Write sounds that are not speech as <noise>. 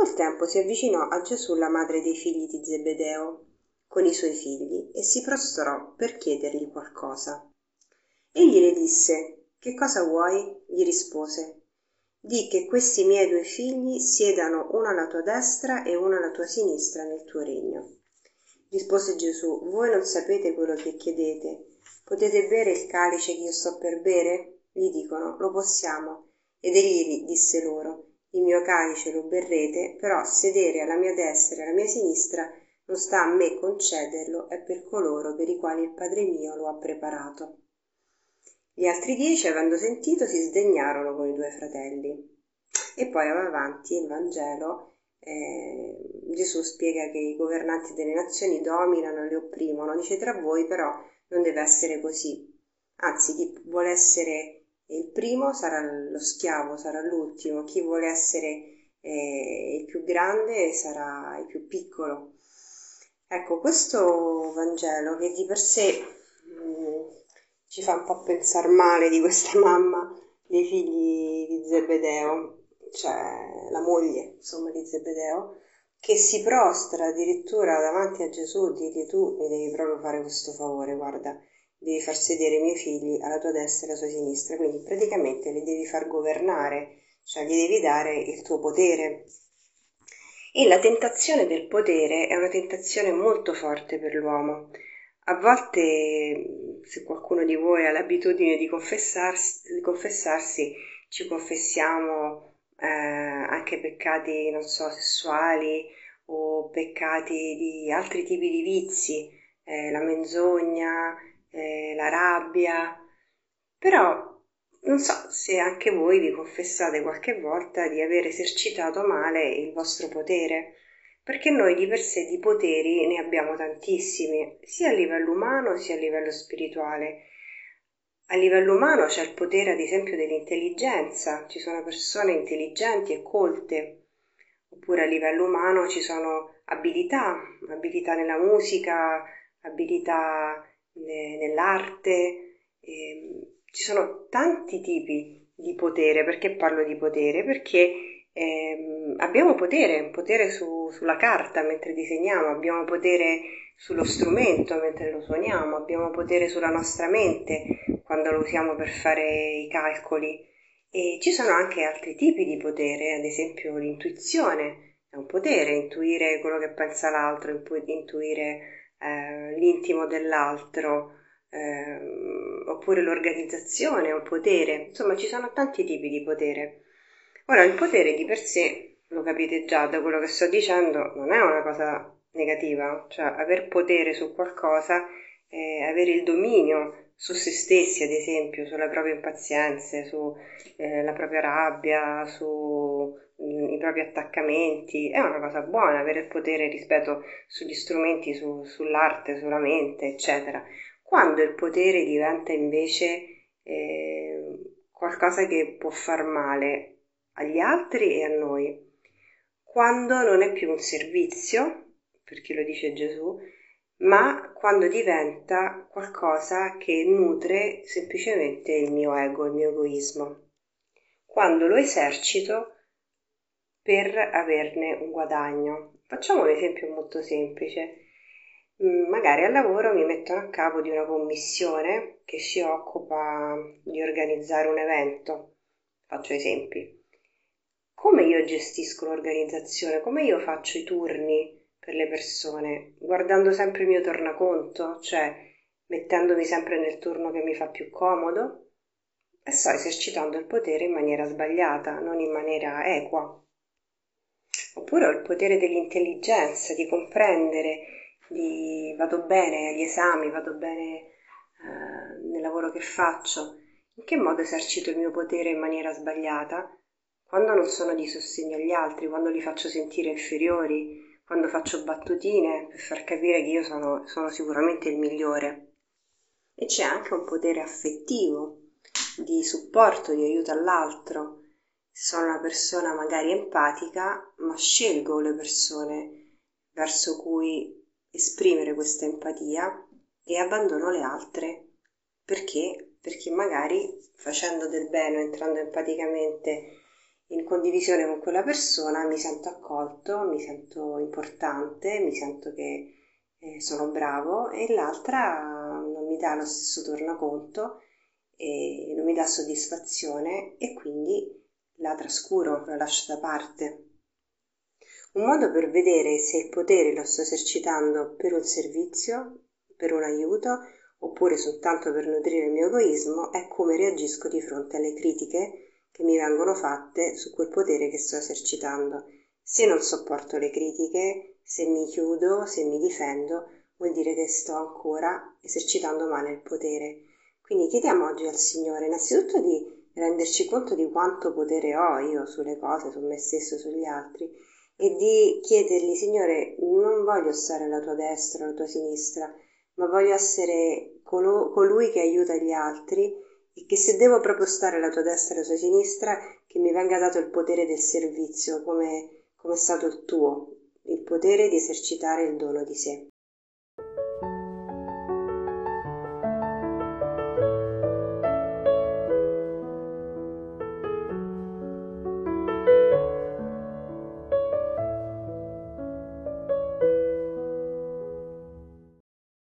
quel tempo si avvicinò a Gesù la madre dei figli di Zebedeo con i suoi figli e si prostrò per chiedergli qualcosa. Egli le disse Che cosa vuoi? gli rispose Di che questi miei due figli siedano uno alla tua destra e uno alla tua sinistra nel tuo regno. Rispose Gesù Voi non sapete quello che chiedete. Potete bere il calice che io sto per bere? Gli dicono Lo possiamo. Ed egli disse loro il mio calice lo berrete, però sedere alla mia destra e alla mia sinistra non sta a me concederlo, è per coloro per i quali il Padre mio lo ha preparato. Gli altri dieci, avendo sentito, si sdegnarono con i due fratelli. E poi va avanti il Vangelo, eh, Gesù spiega che i governanti delle nazioni dominano e le opprimono, dice tra voi però non deve essere così. Anzi, chi vuole essere il primo sarà lo schiavo, sarà l'ultimo, chi vuole essere eh, il più grande sarà il più piccolo. Ecco, questo Vangelo che di per sé mh, mm, ci fa un po' pensare male di questa <laughs> mamma dei figli di Zebedeo, cioè la moglie, insomma, di Zebedeo, che si prostra addirittura davanti a Gesù, digli tu mi devi proprio fare questo favore, guarda, devi far sedere i miei figli alla tua destra e alla tua sinistra, quindi praticamente li devi far governare, cioè gli devi dare il tuo potere. E la tentazione del potere è una tentazione molto forte per l'uomo. A volte, se qualcuno di voi ha l'abitudine di confessarsi, di confessarsi ci confessiamo eh, anche peccati, non so, sessuali o peccati di altri tipi di vizi, eh, la menzogna, eh, la rabbia, però non so se anche voi vi confessate qualche volta di aver esercitato male il vostro potere, perché noi di per sé di poteri ne abbiamo tantissimi, sia a livello umano sia a livello spirituale. A livello umano c'è il potere, ad esempio, dell'intelligenza, ci sono persone intelligenti e colte, oppure a livello umano ci sono abilità, abilità nella musica, abilità nell'arte, eh, ci sono tanti tipi di potere. Perché parlo di potere? Perché eh, abbiamo potere, potere su, sulla carta mentre disegniamo, abbiamo potere sullo strumento mentre lo suoniamo, abbiamo potere sulla nostra mente quando lo usiamo per fare i calcoli. E ci sono anche altri tipi di potere, ad esempio l'intuizione è un potere, intuire quello che pensa l'altro, intuire eh, l'intimo dell'altro, eh, oppure l'organizzazione o potere. Insomma, ci sono tanti tipi di potere. Ora, il potere di per sé, lo capite già da quello che sto dicendo, non è una cosa negativa, cioè aver potere su qualcosa, eh, avere il dominio su se stessi, ad esempio, sulle proprie impazienze, sulla eh, propria rabbia, sui mm, propri attaccamenti, è una cosa buona avere il potere, rispetto sugli strumenti, su, sull'arte, sulla mente, eccetera. Quando il potere diventa invece eh, qualcosa che può far male agli altri e a noi, quando non è più un servizio, perché lo dice Gesù, ma quando diventa qualcosa che nutre semplicemente il mio ego, il mio egoismo. Quando lo esercito per averne un guadagno. Facciamo un esempio molto semplice. Mm, magari al lavoro mi mettono a capo di una commissione che si occupa di organizzare un evento. Faccio esempi. Come io gestisco l'organizzazione? Come io faccio i turni? per le persone, guardando sempre il mio tornaconto, cioè mettendomi sempre nel turno che mi fa più comodo e sto esercitando il potere in maniera sbagliata, non in maniera equa. Oppure ho il potere dell'intelligenza, di comprendere, di vado bene agli esami, vado bene eh, nel lavoro che faccio. In che modo esercito il mio potere in maniera sbagliata? Quando non sono di sostegno agli altri, quando li faccio sentire inferiori, quando faccio battutine per far capire che io sono, sono sicuramente il migliore. E c'è anche un potere affettivo, di supporto, di aiuto all'altro. Sono una persona magari empatica, ma scelgo le persone verso cui esprimere questa empatia e abbandono le altre. Perché? Perché magari facendo del bene, entrando empaticamente in condivisione con quella persona mi sento accolto, mi sento importante, mi sento che eh, sono bravo e l'altra non mi dà lo stesso tornaconto e non mi dà soddisfazione e quindi la trascuro, la lascio da parte. Un modo per vedere se il potere lo sto esercitando per un servizio, per un aiuto, oppure soltanto per nutrire il mio egoismo, è come reagisco di fronte alle critiche che mi vengono fatte su quel potere che sto esercitando. Se non sopporto le critiche, se mi chiudo, se mi difendo, vuol dire che sto ancora esercitando male il potere. Quindi chiediamo oggi al Signore innanzitutto di renderci conto di quanto potere ho io sulle cose, su me stesso, sugli altri e di chiedergli, Signore, non voglio stare alla tua destra, alla tua sinistra, ma voglio essere colo- colui che aiuta gli altri e che se devo proprio stare alla tua destra e alla tua sinistra, che mi venga dato il potere del servizio come, come è stato il tuo, il potere di esercitare il dono di sé.